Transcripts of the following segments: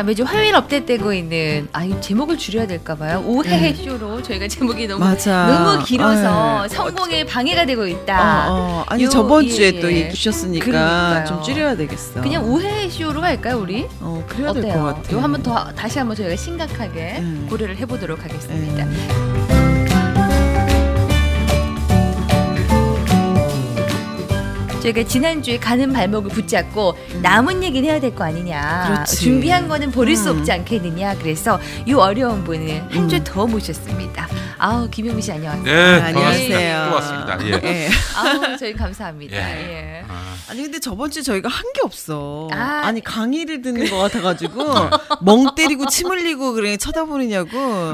자 매주 화요일 업데이트되고 있는 아 이 제목을 줄여야 될까 봐요. 오해의 쇼로 저희가 제목이 너무 맞아. 너무 길어서 네. 성공에 방해가 되고 있다. 어, 어. 아니 요- 저번 예, 주에 예. 또 얘기 주셨으니까 그러니까요. 좀 줄여야 되겠어. 그냥 오해의 쇼로 할까요 우리? 어 그래야 될것 어때요? 같아. 이거 한번 더 다시 한번 저희가 심각하게 음. 고려를 해 보도록 하겠습니다. 네. 저희가 지난주에 가는 발목을 붙잡고 남은 얘기는 해야 될 거 아니냐. 그렇지. 준비한 거는 버릴 수 음. 없지 않겠느냐. 그래서 이 어려운 분을 한주 음. 더 모셨습니다. 아우 김용미 씨 안녕하세요. 네, 안녕하세요. 반갑습니다. 또 왔습니다. 예. 예. 아우 저희 감사합니다. 예. 예. 아, 아니 근데 저번 주 저희가 한 게 없어. 아. 아. 니 강의를 듣는 것 같아가지고 멍 때리고 침 흘리고 그래 쳐다보느냐고.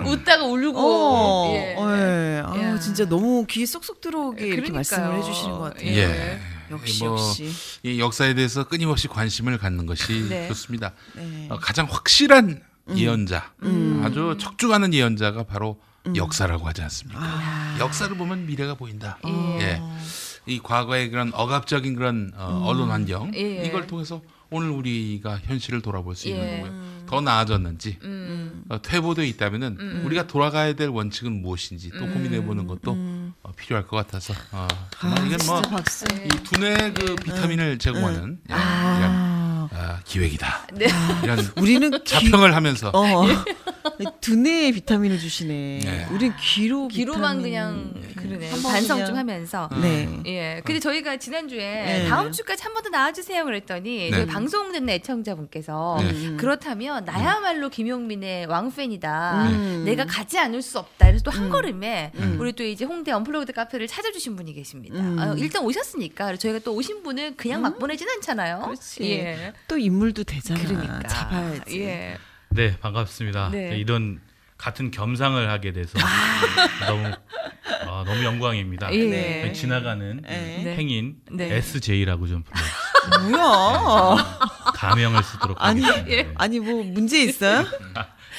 웃다가 울고. 어, 예. 예. 아 야. 진짜 너무 귀에 쏙쏙 들어오게 이렇게 그러니까요. 말씀을 해주시는 것 같아요. 예. 예. 역시 뭐, 역시. 이 역사에 대해서 끊임없이 관심을 갖는 것이 네. 좋습니다. 네. 어, 가장 확실한 음. 예언자, 아주 척중하는 예언자가 바로 역사라고 하지 않습니까? 아. 역사를 보면 미래가 보인다. 예. 예. 이 과거의 그런 억압적인 그런 어, 언론 환경 예. 이걸 통해서 오늘 우리가 현실을 돌아볼 수 있는 예. 거고요. 더 나아졌는지 음. 어, 퇴보되어 있다면은 우리가 돌아가야 될 원칙은 무엇인지 또 고민해 보는 것도 어, 필요할 것 같아서 어, 정말 아, 이건 뭐 진짜 박수. 이 두뇌 그 비타민을 제공하는 예, 이런 아. 아, 기획이다. 네. 이런 우리는 귀, 자평을 하면서 어. 두뇌에 비타민을 주시네. 네. 우린 귀로 귀로만 비타민. 그냥 그러네 한번 반성 그냥- 좀 하면서 네. 예. 근데 저희가 지난주에 네. 다음 주까지 한 번 더 나와 주세요 그랬더니 네. 저희 방송 듣는 애청자분께서 네. 음. 그렇다면 나야말로 김용민의 왕팬이다. 음. 내가 가지 않을 수 없다. 그래서 또한 음. 걸음에 음. 우리 또 이제 홍대 언플러그드 카페를 찾아주신 분이 계십니다. 음. 아, 일단 오셨으니까 저희가 또 오신 분을 그냥 막 보내진 않잖아요. 그렇지. 예. 또 인물도 되잖아. 그러니까 잡아야지. 예. 네, 반갑습니다. 네. 네, 이런 같은 겸상을 하게 돼서 너무 아, 너무 영광입니다. 예. 네. 지나가는 네. 네. 행인 네. SJ라고 좀 불러주세요. 뭐야? 가명을 쓰도록 아니, 하겠습니다. 예. 네. 아니 뭐 문제 있어요?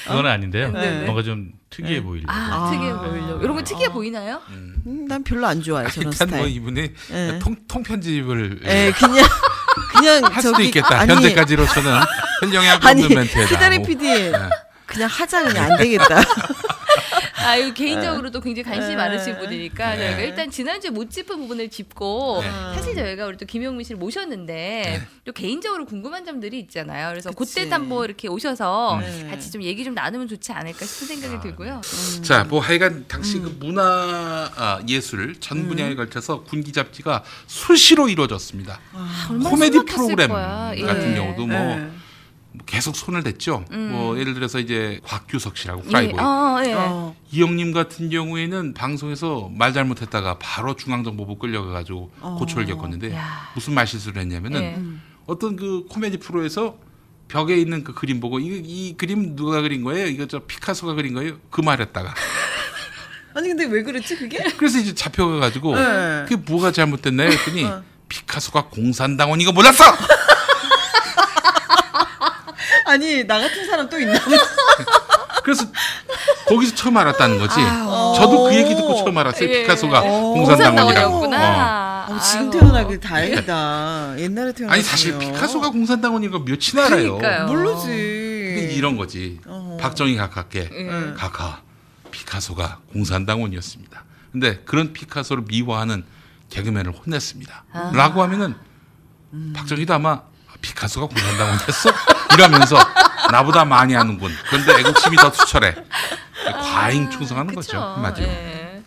그건 아닌데요. 네. 뭔가 좀 특이해 네. 보이려고. 아, 아. 특이해 보이려고. 이런 거 특이해 보이나요? 음. 음, 난 별로 안 좋아해 저런 일단 뭐 스타일. 이분이 예. 통, 통편집을 예, 그냥 그냥 할 수도 저기 있겠다. 아니, 현재까지로서는 아니 없는 멘트에다. 뭐. PD 예. 그냥 하자 그냥 안 되겠다. 아유 개인적으로도 굉장히 관심이 네. 많으신 분이니까 네. 저희가 일단 지난주에 못 짚은 부분을 짚고 네. 사실 저희가 우리 또 김용민 씨를 모셨는데 또 개인적으로 궁금한 점들이 있잖아요. 그래서 그치. 그때 한번 이렇게 오셔서 네. 같이 좀 얘기 좀 나누면 좋지 않을까 싶은 생각이 들고요. 자, 뭐 하여간 당시 그 문화 아, 예술 전 분야에 걸쳐서 군기 잡기가 수시로 이루어졌습니다. 얼마나 코미디 프로그램 거야. 예. 같은 경우도 뭐 예. 계속 손을 댔죠. 음. 뭐 예를 들어서 이제 곽규석 씨라고 예. 프라이보이 어, 예. 어. 이영님 같은 경우에는 방송에서 말 잘못했다가 바로 중앙정보부 끌려가가지고 어. 고초를 겪었는데 야. 무슨 말실수를 했냐면은 예. 어떤 그 코미디 프로에서 벽에 있는 그 그림 보고 이, 이 그림 누가 그린 거예요? 이거 저 피카소가 그린 거예요? 그 말했다가 아니 근데 왜 그랬지 그게? 그래서 이제 잡혀가가지고 네. 그게 뭐가 잘못됐나 했더니 어. 피카소가 공산당원 이거 몰랐어? 아니 나 같은 사람 또 있나? 그래서 거기서 처음 알았다는 거지. 아. 저도 그 얘기 듣고 처음 알았어요. 예. 피카소가 어. 공산당원이라고. 어. 공산당원이었구나. 어, 지금 아유. 태어나길 다행이다. 옛날에 태어났으면 아니 사실 피카소가 공산당원인 거 몇이나 알아요. 그러니까요. 모르지. 그게 이런 거지. 어. 박정희 각하께 예. 각하 피카소가 공산당원이었습니다. 근데 그런 피카소를 미워하는 개그맨을 혼냈습니다. 아. 라고 하면은 박정희도 아마 피카소가 공산당원이었어? 이러면서 나보다 많이 하는군. 그런데 애국심이 더 투철해. 과잉 충성하는 그쵸. 거죠. 한마디로. 예.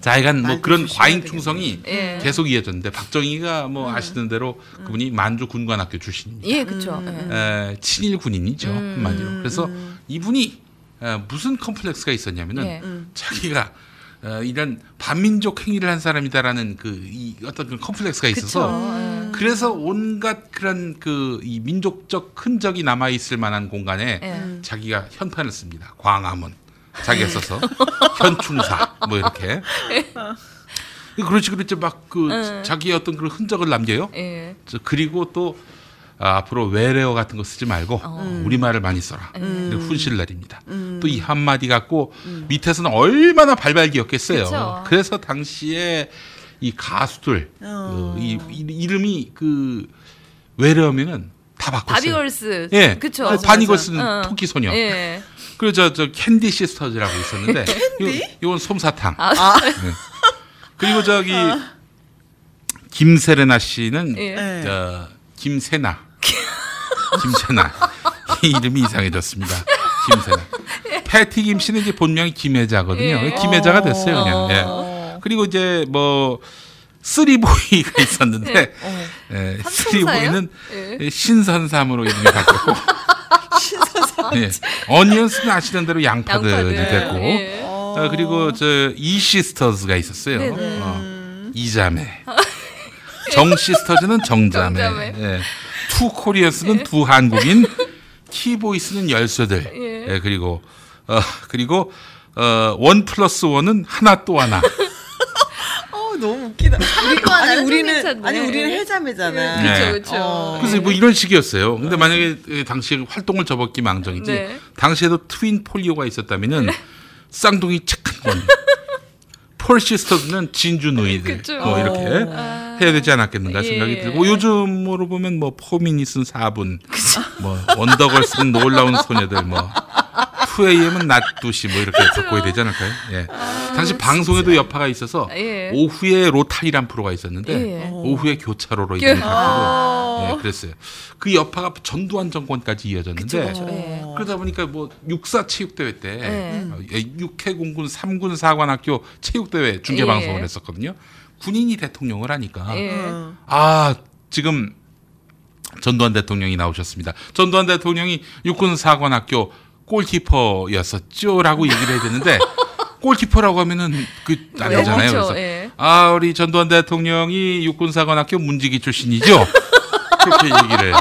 자, 하여간 뭐 그런 과잉. 충성이 예. 계속 이어졌는데 박정희가 뭐 아시는 대로 그분이 만주 군관학교 출신입니다. 예, 그렇죠. 음. 에, 친일 군인이죠 한마디로. 그래서 이분이 에, 무슨 컴플렉스가 있었냐면은 예. 자기가 어, 이런 반민족 행위를 한 사람이다라는 그 이 어떤 그 컴플렉스가 있어서 그쵸. 그래서 온갖 그런 그 이 민족적 흔적이 남아 있을 만한 공간에 예. 자기가 현판을 씁니다. 광화문 자기가 써서 현충사 뭐 이렇게. 그렇지 그렇지 막그 응. 자기의 어떤 그런 흔적을 남겨요. 예. 저 그리고 또 아, 앞으로 외래어 같은 거 쓰지 말고 어. 우리말을 많이 써라. 음. 그리고 훈시를 내립니다. 또 이 한마디 갖고 밑에서는 얼마나 발발 기었겠어요. 그쵸. 그래서 당시에 이 가수들 어. 그 이, 이- 이름이 그 외래어면은 다다 바꿨어요. 바니걸스. 예, 그쵸. 뭐 맞아, 바니걸스는 어. 토끼 소녀. 예. 그리고 저, 저 캔디 시스터즈라고 있었는데 캔디? 요, 요건 솜사탕. 아, 네. 그리고 저기 김세레나 씨는 예. 네. 저 김세나. 김세나. 이 이름이 이상해졌습니다. 김세나. 패티 김 씨는 이제 본명이 김혜자거든요. 예. 김혜자가 됐어요, 그냥. 어. 예. 그리고 이제 뭐 쓰리보이가 있었는데 예, 삼총사예요? 쓰리보이는 예. 신선삼으로 이름이 바뀌었고 신선사. 예. 어니언스는 아시는 대로 양파들이 양파들. 됐고 예. 어, 그리고 저 이시스터즈가 있었어요. 네네. 어, 이자매. 정 시스터즈는 정자매. 정자매. 예. 투 코리언스는 두 한국인. 키보이스는 열쇠들. 예. 예, 그리고 어 그리고 어 원 플러스 원은 하나 또 하나. 어, 너무 웃기다. 우리, 아니 좀 우리는 괜찮네. 아니 우리는 혜자매잖아. 네. 그쵸, 그쵸. 어. 그래서 뭐 이런 식이었어요. 근데 만약에 예, 당시에 활동을 접었기 망정이지. 네. 당시에도 트윈 폴리오가 있었다면은 쌍둥이 착한 건. 폴 시스터즈는 진주 누이들 그쵸. 뭐 이렇게 아. 해야 되지 않았겠는가 생각이 예. 들고 요즘으로 보면 뭐 포미닛은 4분 뭐 원더걸스는 놀라운 소녀들 뭐 2AM은 낮 2시 뭐 이렇게 바꿔야 되지 않을까요? 예. 당시 방송에도 여파가 있어서 아, 예. 오후에 로탈이란 프로가 있었는데 예. 오후에 교차로로 이름이 바뀌고 어. 예, 그랬어요. 그 여파가 전두환 정권까지 이어졌는데 그쵸, 그쵸. 예. 그러다 보니까 뭐 육사 체육대회 때 예. 어, 예, 육해공군 삼군 사관학교 체육대회 중계 예. 방송을 했었거든요. 군인이 대통령을 하니까 예. 어. 아 지금 전두환 대통령이 나오셨습니다. 전두환 대통령이 육군 사관학교 골키퍼였었죠라고 얘기를 해야 되는데 골키퍼라고 하면은 그 아니잖아요. 그렇죠. 그래서 예. 아 우리 전두환 대통령이 육군 사관학교 문지기 출신이죠. 그렇게 얘기를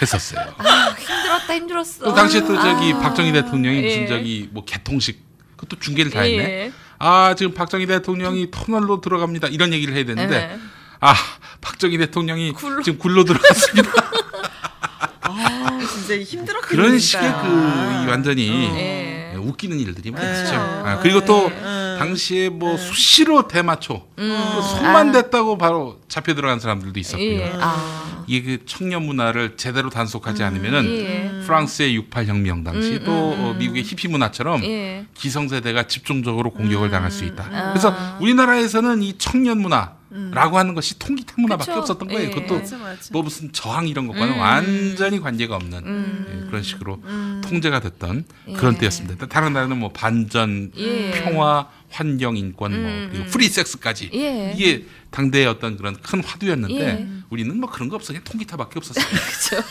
했었어요. 아, 힘들었다 힘들었어. 또 당시에 또 저기 아. 박정희 대통령이 무슨 예. 저기 뭐 개통식 그것도 중계를 다 했네. 예. 아 지금 박정희 대통령이 터널로 들어갑니다. 이런 얘기를 해야 되는데 예. 아 박정희 대통령이 굴로. 지금 굴로 들어갔습니다. 아, 진짜 힘들었겠다. 그런 식의 그 어. 완전히 예. 예, 웃기는 일들이 많았죠. 예. 아, 그리고 또 예. 당시에 뭐 수시로 대마초 음. 또 손만 댔다고 바로 잡혀 들어간 사람들도 있었고요. 예. 아. 이게 그 청년 문화를 제대로 단속하지 않으면은 예. 프랑스의 68 혁명 당시 음, 또 음, 어, 미국의 히피 문화처럼 예. 기성세대가 집중적으로 공격을 당할 수 있다. 아. 그래서 우리나라에서는 이 청년 문화 라고 하는 것이 통기타 문화밖에 그쵸. 없었던 거예요. 예. 그것도 맞아, 맞아. 뭐 무슨 저항 이런 것과는 음. 완전히 관계가 없는 음. 예, 그런 식으로 통제가 됐던 예. 그런 때였습니다. 다른 나라는 뭐 반전, 예. 평화, 환경, 인권, 뭐 음, 그리고 음. 프리 섹스까지 예. 이게 당대의 어떤 그런 큰 화두였는데 예. 우리는 뭐 그런 거 없어 그냥 통기타밖에 없었어요. 그렇죠.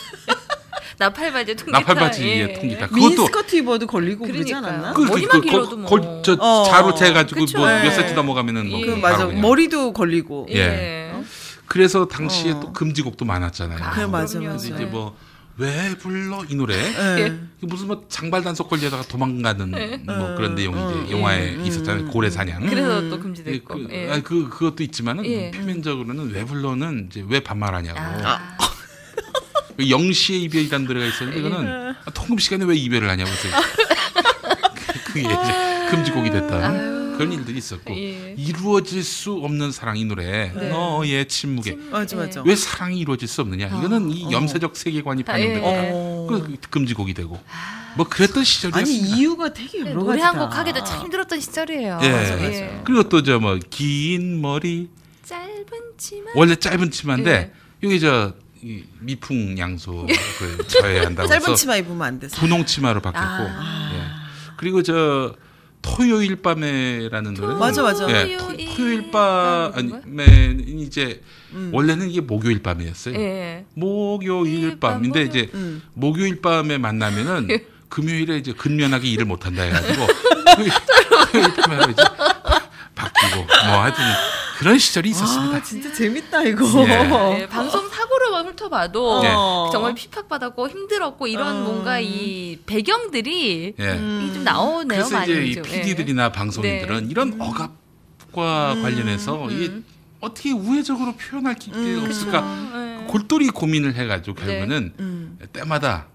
나팔바지 통기타. 나팔바지에 예. 통기타. 민 그것도 스커트 입어도 걸리고 그러지. 않았나? 그, 머리만 길러도 뭐. 거, 저 어. 자로 재가지고 그쵸. 뭐몇 예. 센치 넘어가면은 뭐 예. 그 맞아. 그냥. 머리도 걸리고. 예. 그래서 당시에 어. 또 금지곡도 많았잖아요. 아, 그래 맞아. 맞아. 그래서 이제 뭐 왜 불러 이 노래 예. 무슨 뭐 장발 단속 걸려다가 도망가는 뭐 그런 내용이 이제 음, 영화에 음, 있었잖아요. 음, 고래 사냥. 그래서 음. 또 예, 금지됐고. 그, 예. 아니, 그 그것도 있지만은 예. 표면적으로는 왜 불러는 이제 왜 반말하냐고. 아. 그 영시의 이별이라는 노래가 있었는데 예. 이거는 아, 통금 시간에 왜 이별을 하냐고 그래서 그게 이제 금지곡이 됐던 아유. 그런 일들이 있었고 예. 이루어질 수 없는 사랑 이 노래 네. 너의 침묵에 맞아 예. 맞아. 왜 사랑이 이루어질 수 없느냐 이거는 이 염세적 세계관이 반영된 예. 거다 어. 그 금지곡이 되고 뭐 그랬던 아니 시절이었습니다. 이유가 되게 여러 노래 가지다. 한곡 하기도 참 힘들었던 시절이에요. 예. 맞아, 예. 맞아. 그리고 또 저 뭐 긴 머리 짧은 치마. 원래 짧은 치마인데 예. 여기 저이 미풍 양소를 져야 한다고 해서 짧은 치마 입으면 안 돼서. 분홍 치마로 바뀌었고 아. 예. 그리고 저 토요일 밤에라는 노래 맞아, 맞아. 예, 토, 밤인가? 밤에 이제 음. 원래는 이게 목요일 밤이었어요. 예. 목요일 밤인데. 이제 음. 목요일 밤에 만나면은 금요일에 이제 근면하게 일을 못 한다 해가지고 토요일, 토요일 밤에 이제 바뀌고 뭐 하여튼 그런 시절이 있었습니다. 아 진짜 재밌다 이거. 예. 예, 방송 사고로만 훑어봐도 예. 어. 정말 핍박받았고 힘들었고 이런 어. 뭔가 이 배경들이 예. 음. 이게 좀 나오네요. 그래서 이제 이. PD들이나 방송인들은 네. 이런 억압과 관련해서 이게 음. 어떻게 우회적으로 표현할 게 음. 없을까 예. 골똘히 고민을 해가지고 네. 결국에는 음. 때마다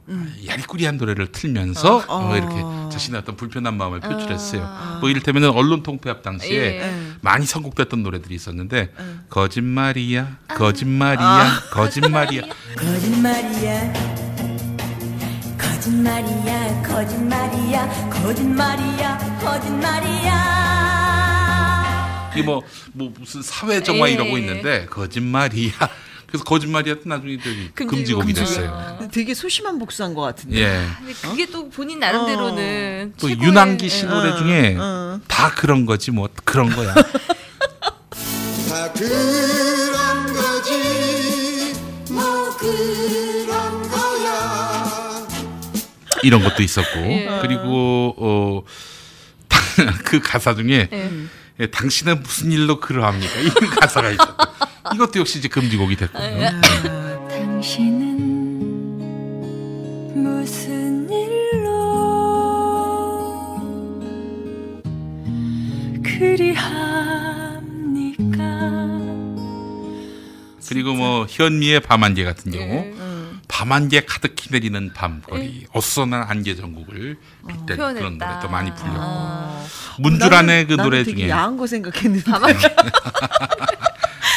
야리꾸리한 노래를 틀면서 어. 어, 이렇게 자신의 어떤 불편한 마음을 표출했어요. 뭐 이를테면 언론 통폐합 당시에 예. 많이 선곡됐던 노래들이 있었는데 거짓말이야, 거짓말이야, 거짓말이야. 거짓말이야 거짓말이야 거짓말이야 거짓말이야 거짓말이야 이게 뭐, 뭐 무슨 사회 정화 예. 이러고 있는데 거짓말이야. 그래서 거짓말이야 나중에 금지곡. 금지곡이 금지곡. 됐어요. 되게 소심한 복수한 것 같은데. 예. 근데 그게 또 본인 나름대로는 또 최고의- 씨 예. 노래 중에 어. 다 그런 거지 뭐 그런 거야. 다 그런 거지 뭐 그런 거야 이런 것도 있었고 예. 그리고 어, 그 가사 중에 예. 예, 당신은 무슨 일로 그러합니까? 이 가사가 있었고 이것도 역시 이제 금지곡이 됐거든요. 당신은 무슨 일로 그리합니까 그리고 뭐 현미의 밤안개 같은 경우 예. 밤안개 가득히 내리는 밤거리 어수선한 안개 전국을 빗댄 그런 표현했다. 노래도 많이 불렸고 아. 문주란의 그 나는 노래 되게 중에 야한 거 생각했는데.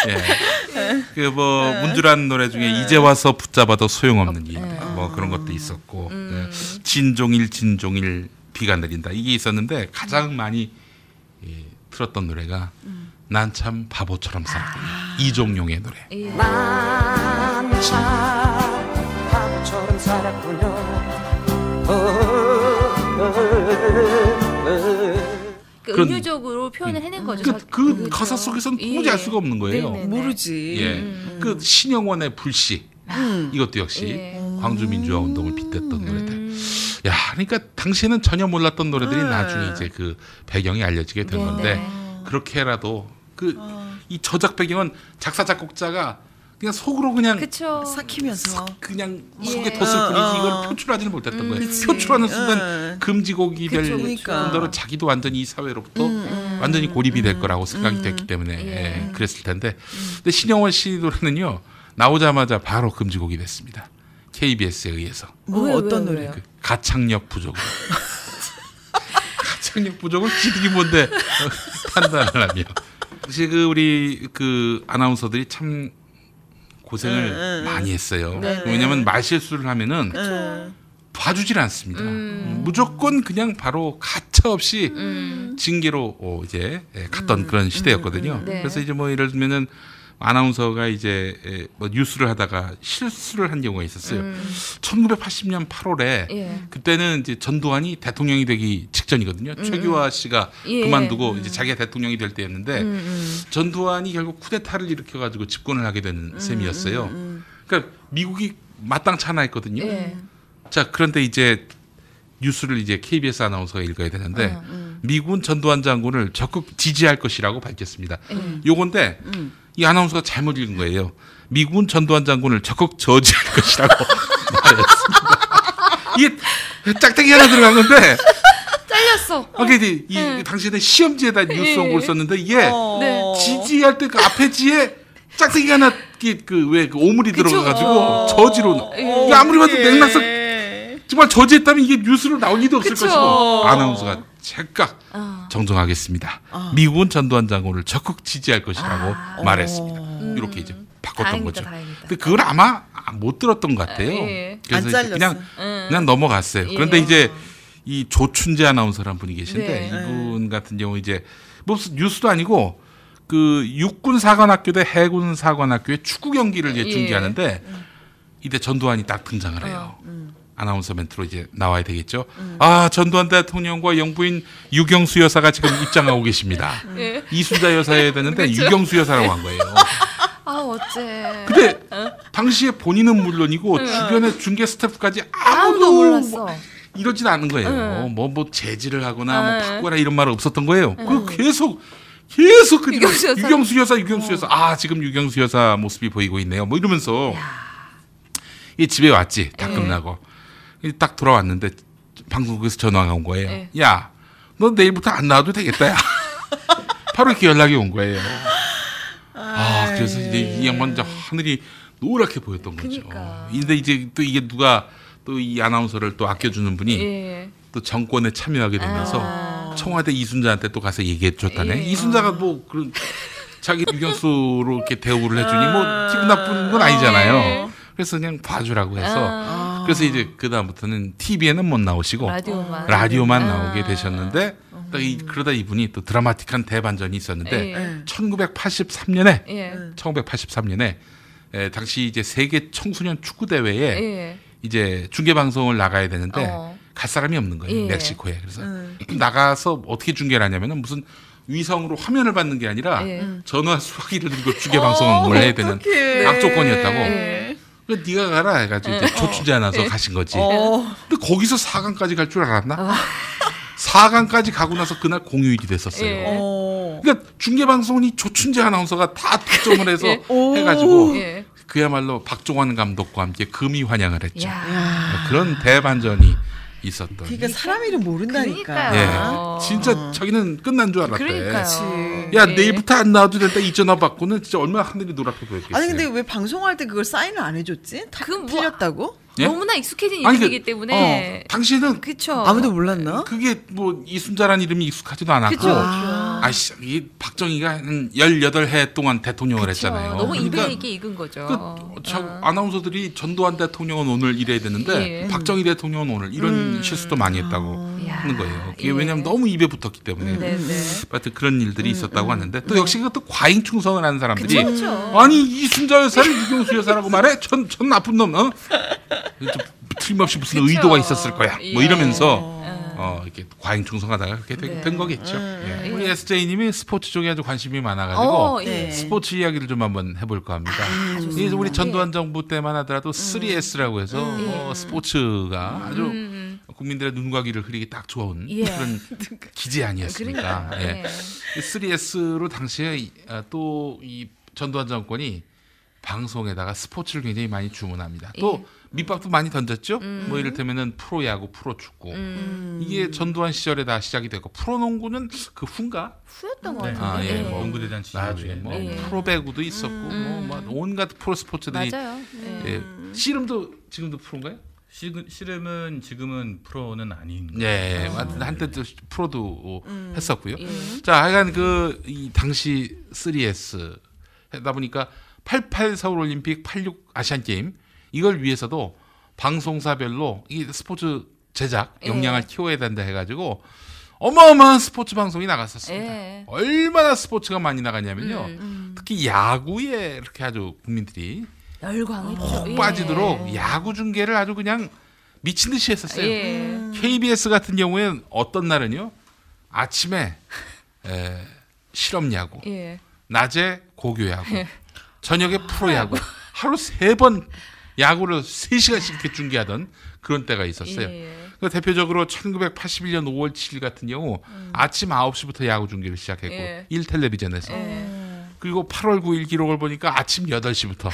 예. 그뭐 문주란 노래 중에 이제 와서 붙잡아도 소용없는 일, 뭐 그런 것도 있었고 예. 진종일 진종일 비가 내린다. 이게 있었는데 가장 많이 예, 틀었던 노래가 난참 바보처럼 살았다. 이종용의 노래. 예. 난참 바보처럼 살았군요 그 그런- 은유적으로 표현을 해낸 거죠. 그, 자- 그 그죠. 가사 속에서는 예. 도무지 알 수가 없는 거예요. 네네네. 모르지. 예, 그 신영원의 불씨 이것도 역시 예. 광주 민주화 운동을 빗댔던 노래들. 음. 야, 그러니까 당시에는 전혀 몰랐던 노래들이 네. 나중에 이제 그 배경이 알려지게 된 네네. 건데 그렇게라도 그이 저작 배경은 작사 작곡자가 그냥 속으로 그냥 그쵸. 삭히면서. 그냥 예. 속에 뒀을 뿐이지 어, 이걸 어. 표출하지는 못했던 거예요. 그치. 표출하는 순간 어. 금지곡이 될 그쵸, 그러니까. 정도로 자기도 완전히 이 사회로부터 음, 완전히 고립이 될 거라고 생각이 됐기 때문에 예, 그랬을 텐데 근데 신영원 씨 노래는요 나오자마자 바로 금지곡이 됐습니다. KBS에 의해서 뭐 왜, 어떤 왜, 노래? 왜요? 그 가창력 부족을 가창력 부족을 지들이 뭔데 판단을 하며 사실 그 우리 그 아나운서들이 참 고생을. 많이 했어요. 네, 왜냐하면 말실수를 하면은 응. 봐주질 않습니다. 음. 무조건 그냥 바로 가차 없이 음. 징계로 어, 이제 예, 갔던 그런 시대였거든요. 네. 그래서 이제 뭐 예를 들면은 아나운서가 이제 예, 뭐 뉴스를 하다가 실수를 한 경우가 있었어요. 음. 1980년 8월에 예. 그때는 이제 전두환이 대통령이 되기 직전이거든요. 최규하 씨가 음, 예. 그만두고 이제 자기가 대통령이 될 때였는데 음, 음. 전두환이 결국 쿠데타를 일으켜 가지고 집권을 하게 되는 음, 셈이었어요. 그러니까 미국이 마땅치 않아 했거든요. 예. 자 그런데 이제 뉴스를 이제 KBS 아나운서가 읽어야 되는데 어, 음. 미군 전두환 장군을 적극 지지할 것이라고 밝혔습니다. 음. 요건데 이 아나운서가 잘못 읽은 거예요. 미군 전두환 장군을 적극 저지할 것이라고 말했습니다. 이게 짝짝이 하나 들어간 건데 잘렸어. 아, 근데 이 당시에 시험지에다 뉴스 예. 홍보를 썼는데 이게 어. 네. 지지할 때 그 앞에 지에 짝짝이 하나 그왜 그 오물이 들어가가지고 어. 저지로 예. 이게 아무리 봐도 맥락상 예. 정말 저지했다면 이게 뉴스로 나올 리도 없을 그쵸. 것이고 아나운서가 즉각 어. 정정하겠습니다. 미국은 전두환 장군을 적극 지지할 것이라고 아. 말했습니다. 어. 이렇게 이제 바꿨던 다행이다, 거죠. 다행이다. 근데 그걸 아마 못 들었던 것 같아요. 예. 그래서. 그냥 음. 그냥 넘어갔어요. 그런데 예. 이제 이 조춘재 아나운서라는 분이 계신데 네. 이분 같은 경우 이제 뭐 무슨 뉴스도 아니고 그 육군 사관학교 대 해군 사관학교의 축구 경기를 이제 예. 중계하는데 이때 전두환이 딱 등장을 해요. 아나운서 멘트로 이제 나와야 되겠죠. 아 전두환 대통령과 영부인 유경수 여사가 지금 입장하고 계십니다. 예. 이순자 여사여야 되는데 그쵸. 유경수 여사라고 한 거예요. 아 어째. 근데 당시에 본인은 물론이고 주변의 중계 스태프까지 아무도, 아무도 몰랐어. 이러진 않은 거예요. 응. 뭐, 뭐, 재질을 하거나, 뭐, 응. 바꾸거나 이런 말은 없었던 거예요. 그 계속, 계속 그 유경수 여사. 유경수 여사, 유경수 여사. 아, 지금 유경수 여사 모습이 보이고 있네요. 뭐 이러면서. 이 집에 왔지. 다 예. 끝나고. 이딱 돌아왔는데, 방송국에서 전화가 온 거예요. 예. 야, 너 내일부터 안 나와도 되겠다, 야. 바로 이렇게 연락이 온 거예요. 아, 그래서 이제 이 양반 이제 하늘이 노랗게 보였던 거죠. 그러니까. 근데 이제 또 이게 누가 또 이 아나운서를 또 아껴주는 분이 예. 또 정권에 참여하게 되면서 아. 청와대 이순자한테 또 가서 얘기해 줬다네. 예. 이순자가 뭐 그런 자기 유경수로 이렇게 대우를 해주니 뭐 기분 나쁜 건 아니잖아요. 그래서 그냥 봐주라고 해서 아. 그래서 이제 그 다음부터는 TV에는 못 나오시고 라디오만 라디오만 아. 나오게 되셨는데 딱 이, 그러다 이분이 또 드라마틱한 대반전이 있었는데 예. 1983년에 예. 1983년에 에, 당시 이제 세계 청소년 축구 대회에 예. 이제 중계 방송을 나가야 되는데 어. 갈 사람이 없는 거예요 예. 멕시코에 그래서 나가서 어떻게 중계를 하냐면은 무슨 위성으로 화면을 받는 게 아니라 예. 전화 수화기를 들고 중계 방송을 해야 되는 악조건이었다고. 네. 그 네가 가라 해가지고 이제 조춘재 아나서 가신 거지. 어. 근데 거기서 4강까지 갈 줄 알았나? 4강까지 가고 나서 그날 공휴일이 됐었어요. 예. 어. 그러니까 중계방송이 조춘재 아나운서가 다 득점을 해서 예. 해가지고 예. 그야말로 박종환 감독과 함께 금이 환영을 했죠. 야. 그런 대반전이 있었던. 그러니까 사람 이름 모른다니까. 그러니까요. 예, 진짜 자기는 끝난 줄 알았대. 그러니까요. 야 예. 내일부터 안 나와도 된다 이 전화 받고는 진짜 얼마나 하늘이 노랗게 보였겠어요. 아니 근데 왜 방송할 때 그걸 사인을 안 해줬지? 다 그건 뭐- 틀렸다고? 예? 너무나 익숙해진 아니, 그- 이름이기 때문에 당신은 그쵸. 아무도 몰랐나? 그게 뭐 이순자란 이름이 익숙하지도 않았고 그쵸. 아 씨이 박정희가 한 18해 동안 대통령을 그쵸. 했잖아요. 너무 그러니까 입에 이게 익은 거죠. 그, 저 어. 아나운서들이 전두환 대통령은 오늘 이래야 되는데 예. 박정희 대통령은 오늘 이런 실수도 많이 했다고 야. 하는 거예요. 그게 예. 왜냐하면 너무 입에 붙었기 때문에. 네네. 하여튼 그런 일들이 있었다고 하는데 또 역시 그것도 과잉 충성을 하는 사람들이 그쵸, 그쵸. 아니 이순자 여사를 유경수 여사라고 말해? 전, 전 나쁜 놈 어? 좀 틀림없이 무슨. 의도가 있었을 거야. 뭐 예. 이러면서 어. 어, 이렇게 과잉 충성하다가 그렇게 된, 네. 된 거겠죠. 음, 예. 우리 SJ님이 스포츠 쪽에 아주 관심이 많아가지고 어, 예. 네. 스포츠 이야기를 좀 한번 해볼까 합니다. 아, 좋습니다. 이게 우리 전두환 예. 정부 때만 하더라도 3S라고 해서 뭐 스포츠가 아주 음. 국민들의 눈과 귀를 흐리기 딱 좋은 예. 그런 기재 아니었습니까? 그러니까요. 예. 예. 3S로 당시에 또 이 전두환 정권이 방송에다가 스포츠를 굉장히 많이 주문합니다. 또 예. 밑밥도 많이 던졌죠. 음. 뭐 이를테면은 프로야구, 프로축구 이게 전두환 시절에 다 시작이 되고 프로농구는 그 후인가? 후였던 것 네. 같은데. 아, 예, 예. 뭐 농구대잔치 나중에 이후에. 뭐 예. 프로배구도 있었고 뭐, 뭐 온갖 프로 스포츠들이 맞아요. 예. 예. 씨름도 지금도 프로인가요? 시- 씨름은 지금은 프로는 아닌 것 예, 하여튼 한때 또 프로도 했었고요. 예. 자, 하여간 그 이 당시 3S 하다 보니까 88 서울 올림픽, 86 아시안 게임 이걸 위해서도 방송사별로 이 스포츠 제작 예. 역량을 키워야 된다 해가지고 어마어마한 스포츠 방송이 나갔었습니다. 예. 얼마나 스포츠가 많이 나갔냐면요. 음. 특히 야구에 이렇게 아주 국민들이. 푹 예. 빠지도록 야구 중계를 아주 그냥 미친 듯이 했었어요. 예. KBS 같은 경우에는 어떤 날은요 아침에 에, 실업 야구, 예. 낮에 고교 야구, 저녁에 프로 야구, 하루 세 번 야구를 세 시간씩 이렇게 중계하던 그런 때가 있었어요. 예. 그 대표적으로 1981년 5월 7일 같은 경우 아침 9시부터 야구 중계를 시작했고 음. 예. 일 텔레비전에서 예. 그리고 8월 9일 기록을 보니까 아침 8시부터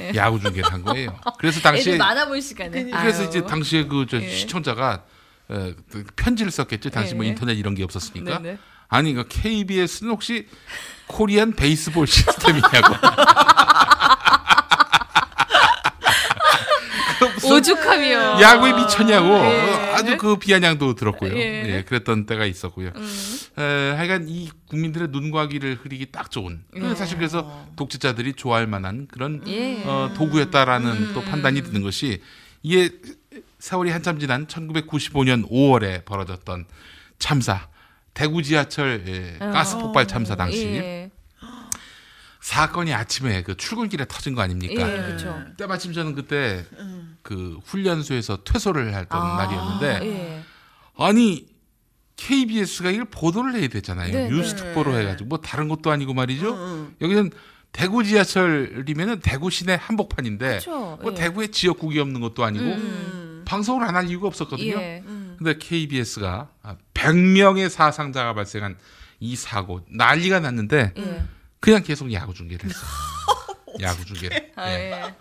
예. 야구 중계를 한 거예요. 그래서 당시에 많아 볼 시간에. 그래서 아유. 이제 당시에 그저 예. 시청자가 어, 그 편지를 썼겠죠. 당시 뭐 예. 인터넷 이런 게 없었으니까. 네네. 아니 그 KBS는 혹시 코리안 베이스볼 시스템이냐고. 오죽하며 야구에 미쳤냐고 예. 어, 아주 그 비아냥도 들었고요. 예. 예, 그랬던 때가 있었고요. 음. 에, 하여간 이 국민들의 눈과 귀를 흐리기 딱 좋은 예. 사실 그래서 독재자들이 좋아할 만한 그런 예. 어, 도구였다라는 음. 또 판단이 드는 것이 이게 세월이 한참 지난 1995년 5월에 벌어졌던 참사 대구 지하철 예, 가스 폭발 참사 당시 어. 예. 사건이 아침에 그 출근길에 터진 거 아닙니까? 예, 그렇죠. 때마침 저는 그때 그 훈련소에서 퇴소를 했던 아, 날이었는데 예. 아니 KBS가 이걸 보도를 해야 되잖아요. 네, 뉴스 네. 특보로 해가지고 뭐 다른 것도 아니고 말이죠. 응, 여기는 대구 지하철이면은 대구 시내 한복판인데 그렇죠. 뭐 예. 대구에 지역국이 없는 것도 아니고 음. 방송을 안 할 이유가 없었거든요. 예. 근데 KBS가 100명의 사상자가 발생한 이 사고 난리가 났는데 예. 그냥 계속 야구 중계를 했어요. 야구 중계. 아, 예.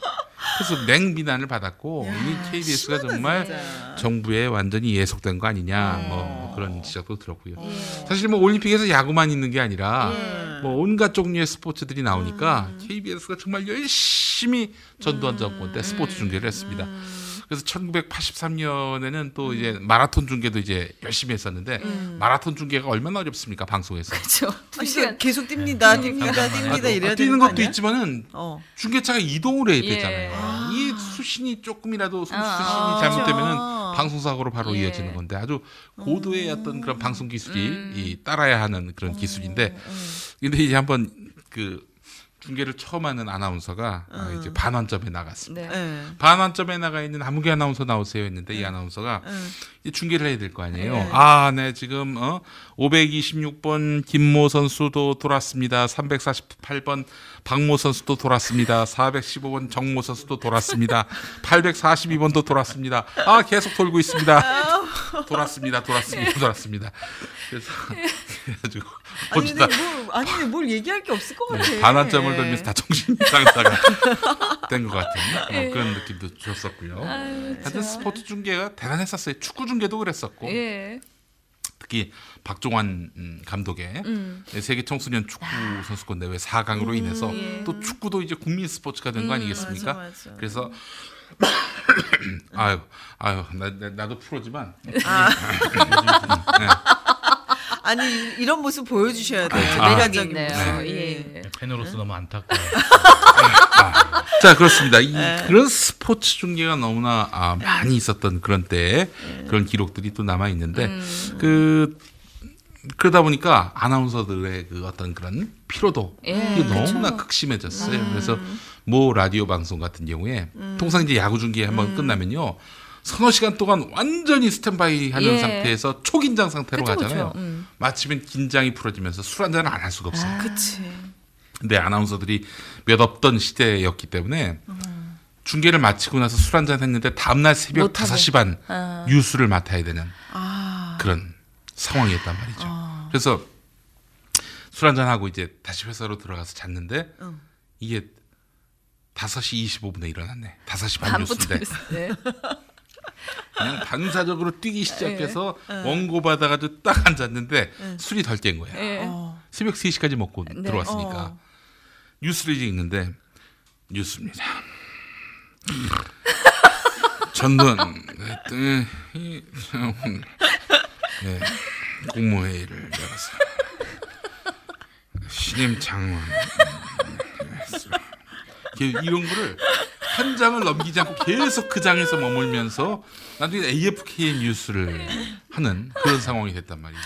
그래서 맹비난을 받았고 야, 이 KBS가 정말 진짜. 정부에 완전히 예속된 거 아니냐 네. 뭐 그런 지적도 들었고요. 예. 사실 뭐 올림픽에서 야구만 있는 게 아니라 예. 뭐 온갖 종류의 스포츠들이 나오니까 음. KBS가 정말 열심히 전두환 정권 때 스포츠 중계를 했습니다. 음. 그래서 1983년에는 또 이제 마라톤 중계도 이제 열심히 했었는데 마라톤 중계가 얼마나 어렵습니까 방송에서 그렇죠. 아, 진짜 계속 뜁니다, 뜁니다, 잠깐만요. 뜁니다 이래야 아, 되는 뛰는 거 것도 아니야? 있지만은 어. 중계차가 이동을 해야 예. 되잖아요. 아. 이 수신이 조금이라도 수신이 아, 잘못되면은 그렇죠. 방송 사고로 바로 예. 이어지는 건데 아주 고도의 어떤 그런 방송 기술이 음. 이 따라야 하는 그런 기술인데 근데 이제 한번 그 중계를 처음 하는 아나운서가 아, 이제 반환점에 나갔습니다. 네. 예. 반환점에 나가 있는 아무개 아나운서 나오세요 했는데 이 아나운서가 예. 이제 중계를 해야 될 거 아니에요. 네. 아, 네, 지금, 어, 526번 김모 선수도 돌았습니다. 348번 박모 선수도 돌았습니다. 415번 정모 선수도 돌았습니다. 842번도 돌았습니다. 아, 계속 돌고 있습니다. 돌았습니다. 돌았습니다. 돌았습니다. 그래서, 그래가지고, 아니 근데 뭐 아니 근데 뭘 얘기할 게 없을 것 같아. 네, 반환점을 예. 돌면서 다 정신 이상자가 된 것 같은 뭐 그런 느낌도 줬었고요. 하여튼 스포츠 중계가 대단했었어요. 축구 중계도 그랬었고 예. 특히 박종환 음, 감독의 음. 세계 청소년 축구 선수권 대회 4강으로 인해서 예. 또 축구도 이제 국민 스포츠가 된거 아니겠습니까? 맞아, 맞아. 그래서 아유 아유 나, 나, 나 도 프로지만 아. 네. 아니 이런 모습 보여주셔야 돼. 아. 매력적인 있네요. 모습. 예. 팬으로서 너무 안타까워요. 자 그렇습니다. 이 네. 그런 스포츠 중계가 너무나 아, 많이 있었던 그런 때 그런 기록들이 또 남아 있는데 음. 그 그러다 보니까 아나운서들의 그 어떤 그런 피로도 예, 이게 그쵸. 너무나 극심해졌어요. 그래서 모 라디오 방송 같은 경우에 통상 이제 야구 중계 한번 끝나면요. 서너 시간 동안 완전히 스탠바이 하는 예. 상태에서 초긴장 상태로 그쵸, 가잖아요. 그쵸. 음. 마치면 긴장이 풀어지면서 술 한 잔을 안 할 수가 없어요. 그치. 근데 아나운서들이 몇 없던 시대였기 때문에 중계를 마치고 나서 술 한 잔 했는데 다음날 새벽 못하게. 5시 반 아. 뉴스를 맡아야 되는 아. 그런 상황이었단 말이죠. 아. 그래서 술 한잔 하고 이제 다시 회사로 들어가서 잤는데 응. 이게 5시 25분에 일어났네. 5시 반 뉴스인데 네. 그냥 반사적으로 뛰기 시작해서 네. 원고 받아가지고 딱 앉았는데 술이 덜 깬 거야. 예. 어. 새벽 3시까지 먹고 네. 들어왔으니까 어. 뉴스를 이제 읽는데 뉴스입니다. 전두환 대통령이 오늘 네, 국무회의를 열어서 신임 장관 이렇게 이런 거를 한 장을 넘기지 않고 계속 그 장에서 머물면서 나중에 AFK 뉴스를 하는 그런 상황이 됐단 말이죠.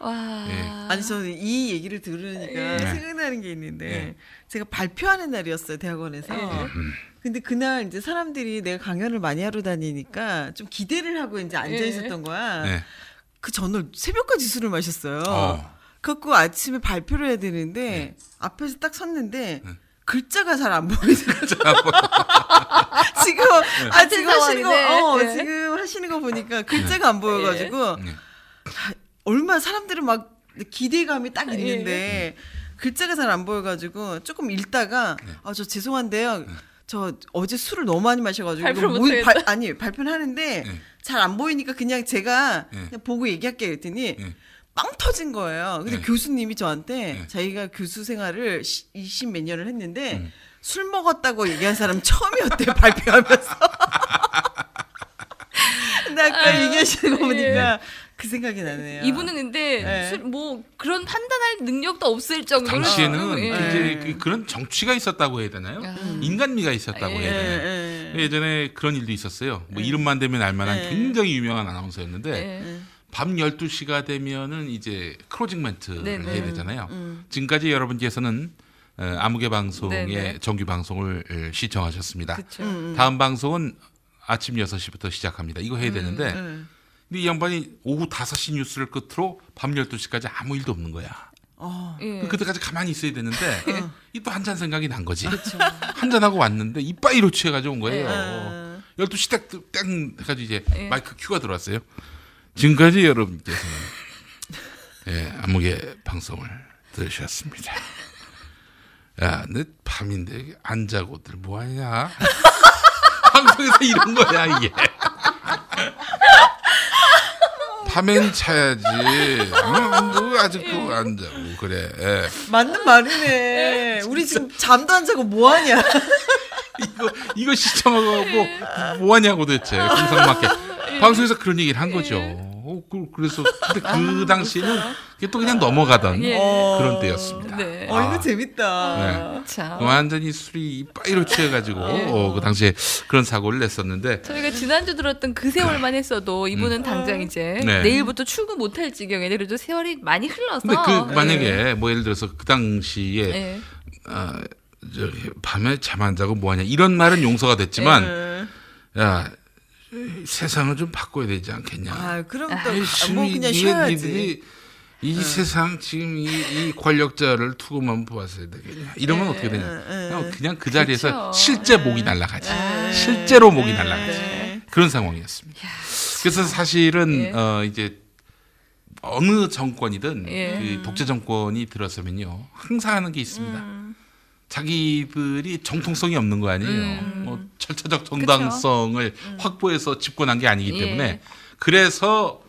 와. 예. 아니 저는 이 얘기를 들으니까 네. 생각나는 게 있는데 네. 제가 발표하는 날이었어요 대학원에서. 근데 그날 이제 사람들이 내가 강연을 많이 하러 다니니까 좀 기대를 하고 이제 앉아 예. 있었던 거야. 네. 그 전날 새벽까지 술을 마셨어요. 어. 그래갖고 아침에 발표를 해야 되는데 네. 앞에서 딱 섰는데 글자가 잘 안 보이더라고요. 지금 네. 아 지금 하시는 거. 어 네. 지금 하시는 거 보니까 글자가 안 보여가지고 네. 얼마 사람들은 막 기대감이 예. 딱 있는데 글자가 잘 안 보여가지고 조금 읽다가 네. 아저 죄송한데요. 저 어제 술을 너무 많이 마셔가지고 발표를 이거 못하겠다. 발- 아니 발표는 하는데 네. 잘 안 보이니까 그냥 제가 네. 그냥 보고 얘기할게요 했더니 네. 빵 터진 거예요. 근데 네. 교수님이 저한테 네. 자기가 교수 생활을 20 몇 년을 했는데 음. 술 먹었다고 얘기한 사람 처음이었대요 발표하면서. 근데 아까 얘기하시는 거 보니까 그 생각이 나네요. 이분은 근데 네. 술- 뭐 그런 판단할 능력도 없을 정도로 당시에는 예. 이제 그- 그런 정치가 있었다고 해야 되나요? 아. 인간미가 있었다고 예. 해야 되나요? 예, 예. 예전에 그런 일도 있었어요. 뭐 이름만 되면 알만한 네. 굉장히 유명한 아나운서였는데 예. 밤 12시가 되면은 이제 closing 멘트를 네네. 해야 되잖아요. 음. 지금까지 여러분께서는 어, 아무개 방송의 네네. 정규 방송을 어, 시청하셨습니다. 그렇죠. 음, 다음 방송은 아침 6시부터 시작합니다. 이거 해야 되는데 음. 근데 이 양반이 오후 5시 뉴스를 끝으로 밤 12시까지 아무 일도 없는 거야. 어. 예. 그 그때까지 가만히 있어야 되는데 이 또 한 잔 생각이 난 거지. 그렇죠. 한잔 하고 왔는데 이빠이로 취해가지고 온 거예요. 어. 12시 딱, 땡 해가지고 이제 예. 마이크 큐가 들어왔어요. 지금까지 여러분께서는 예, 아무개 방송을 들으셨습니다. 야, 내 밤인데 안 자고들 뭐하냐? 방송에서 이런 거야 이게. 자야지. 어, 뭐 아직도 안 자고 그래. 예. 맞는 말이네. 우리 지금 잠도 안 자고 뭐 하냐? 이거 이거 시청하고 뭐 하냐고 도대체 공상맞게 방송에서 그런 얘기를 한 거죠. 어, 그, 그래서 근데 그 당시에는 이게 또 그냥 넘어가던 예. 그런 때였습니다. 네. 어, 이거 아. 재밌다. 네. 참. 완전히 술이 빠이로 취해가지고 어, 그 당시에 그런 사고를 냈었는데 저희가 지난주 들었던 그 세월만 했어도 이분은 당장 이제 네. 내일부터 출근 못할 지경에 그래도 세월이 많이 흘러서. 근데 그 만약에 예. 뭐 예를 들어서 그 당시에 예. 아, 저, 밤에 잠 안 자고 뭐하냐 이런 말은 용서가 됐지만 음. 야이 세상을 좀 바꿔야 되지 않겠냐. 아, 그럼 또 아이, 아, 뭐 그냥 쉬어야지. 니들이 이 세상 지금 이, 이 권력자를 두고만 보았어야 되겠냐. 이러면 어떻게 되냐. 그냥, 그냥 그 자리에서 그렇죠. 실제 목이 날아가지. 실제로 목이 날아가지. 네. 그런 상황이었습니다. 그래서 사실은 예. 어 이제 어느 정권이든 예. 그 독재 정권이 들어서면요 항상 하는 게 있습니다. 자기들이 정통성이 없는 거 아니에요. 음. 뭐 절차적 정당성을 확보해서 집권한 게 아니기 예. 때문에 그래서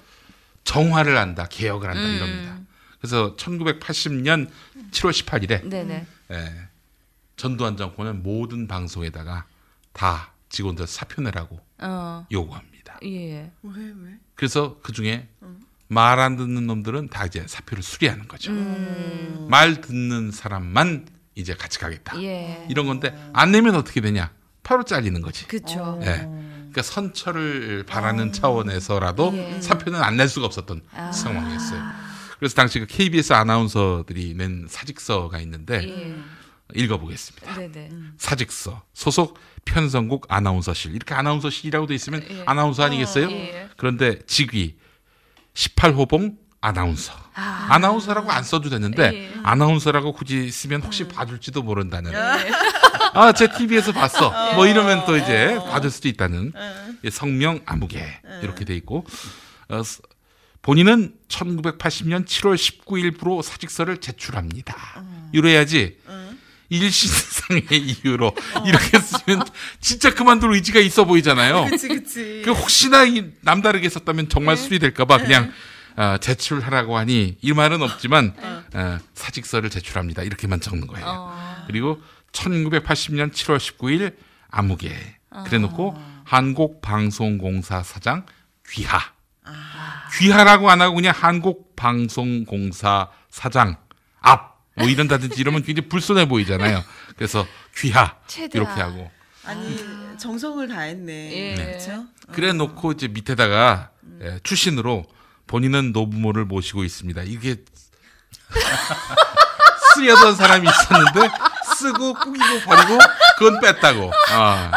정화를 한다, 개혁을 한다 음. 이럽니다. 그래서 1980년 7월 18일에 네네. 예, 전두환 정권은 모든 방송에다가 다 직원들 사표 내라고 어. 요구합니다. 예. 왜, 왜? 그래서 그 중에 말안 듣는 놈들은 다 이제 사표를 수리하는 거죠. 음. 말 듣는 사람만 이제 같이 가겠다. 예. 이런 건데 안 내면 어떻게 되냐? 바로 잘리는 거지. 그렇죠. 예. 그러니까 선처를 바라는 차원에서라도 예. 사표는 안 낼 수가 없었던 아. 상황이었어요. 그래서 당시 그 KBS 아나운서들이 낸 사직서가 있는데 예. 읽어보겠습니다. 네네. 사직서 소속 편성국 아나운서실 이렇게 아나운서실이라고 돼 있으면 예. 아나운서 아니겠어요? 예. 그런데 직위 18호봉 아나운서. 아. 아나운서라고 안 써도 되는데 예. 아나운서라고 굳이 쓰면 혹시 봐줄지도 모른다는. 아, 제 TV에서 봤어. 뭐 이러면 또 이제 봐줄 수도 있다는 예, 성명 아무개 이렇게 돼 있고 어, 스- 본인은 1980년 7월 19일부로 사직서를 제출합니다. 이래야지 일신상의 이유로 이렇게 쓰면 진짜 그만둘 의지가 있어 보이잖아요. 그치, 그치. 그 혹시나 이 남다르게 썼다면 정말 수리될까봐 그냥 어, 제출하라고 하니 이 말은 없지만 어, 사직서를 제출합니다. 이렇게만 적는 거예요. 어. 그리고 1980년 7월 19일 아무개 그래놓고 한국방송공사 사장 귀하 귀하라고 안 하고 그냥 한국방송공사 사장 앞 뭐 이런다든지 이러면 굉장히 불손해 보이잖아요. 그래서 귀하 최대한. 이렇게 하고 아니, 정성을 다했네. 예. 그렇죠? 그래 놓고 이제 밑에다가 예, 출신으로 본인은 노부모를 모시고 있습니다. 이게 쓰려던 사람이 있었는데 쓰고 꾸기고 버리고 그건 뺐다고. 아,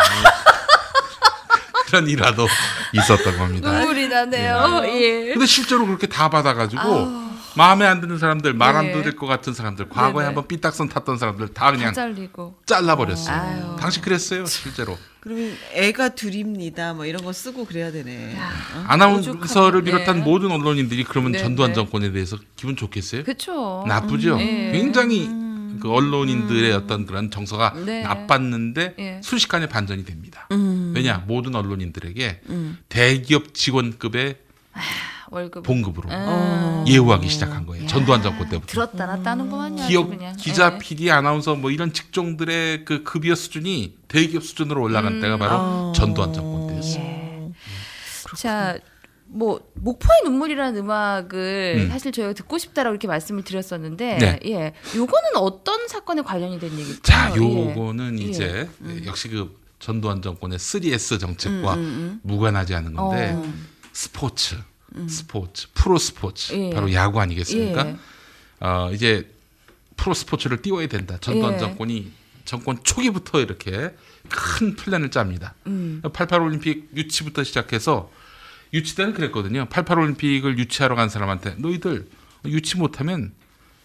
그런 일화도 있었던 겁니다. 눈물이 나네요. 예. 근데 실제로 그렇게 다 받아가지고 마음에 안 드는 사람들, 말안 네. 들을 것 같은 사람들, 과거에 네네. 한번 삐딱선 탔던 사람들 다다 그냥 잘리고. 잘라버렸어요. 아유. 당시 그랬어요, 실제로. 그러면 애가 둘입니다. 뭐 이런 거 쓰고 그래야 되네. 어? 아나운서를 오죽하면, 비롯한 네. 모든 언론인들이 그러면 네, 전두환 네. 정권에 대해서 기분 좋겠어요? 그쵸. 나쁘죠. 예. 굉장히 그 언론인들의 어떤 그런 정서가 네. 나빴는데 예. 순식간에 반전이 됩니다. 음. 왜냐 모든 언론인들에게 대기업 직원급의 월급. 봉급으로 음. 예우하기 시작한 거예요. 전두환 정권 때부터. 들었다 놨다 하는구만요. 아주 기업 그냥. 기자, 예. PD, 아나운서 뭐 이런 직종들의 그 급여 수준이 대기업 수준으로 올라간 때가 바로 어. 전두환 정권 때였어요. 예. 자, 뭐 목포의 눈물이라는 음악을 음. 사실 저희가 듣고 싶다라고 이렇게 말씀을 드렸었는데, 네. 예, 요거는 어떤 사건에 관련이 된 얘기죠? 자, 예. 요거는 이제 역시 그 전두환 정권의 3S 정책과 무관하지 않은 건데 어. 스포츠, 스포츠, 프로 스포츠, 예. 바로 야구 아니겠습니까? 예. 어, 이제 프로 스포츠를 띄워야 된다. 전두환 예. 정권이 정권 초기부터 이렇게 큰 플랜을 짭니다. 음. 88 올림픽 유치부터 시작해서 유치 때는 그랬거든요. 88 올림픽을 유치하러 간 사람한테 너희들 유치 못하면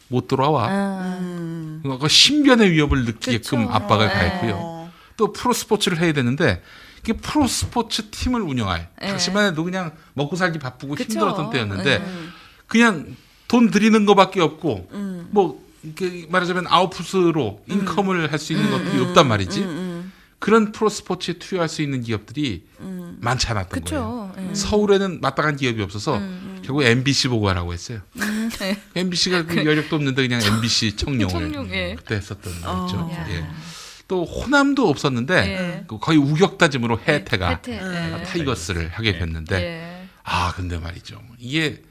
못 돌아와. 아, 그 신변의 위협을 느끼게끔 그쵸. 압박을 네. 가했고요. 어. 또 프로 스포츠를 해야 되는데 이게 프로 스포츠 팀을 운영할 네. 당시만 해도 그냥 먹고 살기 바쁘고 그쵸. 힘들었던 때였는데 음. 그냥 돈 들이는 거밖에 없고 뭐 이렇게 말하자면 아웃풋으로 income을 할 수 있는 것들이 없단 말이지. 그런 프로 스포츠에 투여할 수 있는 기업들이 많지 않았던 거예요. 그렇죠. 서울에는 마땅한 기업이 없어서 결국 MBC 보고 하라고 했어요. 네. MBC가 그 여력도 없는데 그냥 MBC 청룡을 청룡, 예. 그때 했었던 어. 거죠. 야. 예. 또 호남도 없었는데 예. 그 거의 우격다짐으로 해태가 해태. 예. 타이거스를 하게 됐는데 예. 아 근데 말이죠 이게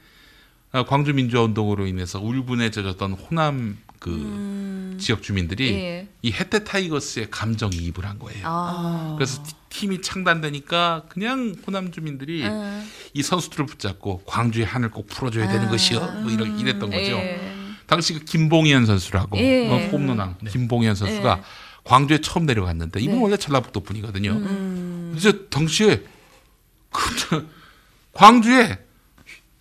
아, 광주 민주화 운동으로 인해서 울분해져졌던 호남 그 지역 주민들이 예. 이 해태 타이거스에 감정 이입을 한 거예요. 아. 그래서 티- 팀이 창단되니까 그냥 호남 주민들이 음. 이 선수들을 붙잡고 광주의 한을 꼭 풀어줘야 되는 것이요. 뭐 이런 이랬던 거죠. 예. 당시 그 김봉현 선수라고 예. 어, 홈런왕 김봉현 선수가 예. 광주에 처음 내려갔는데 이분 네. 원래 전라북도 분이거든요. 음. 그래서 당시에 그 저, 광주에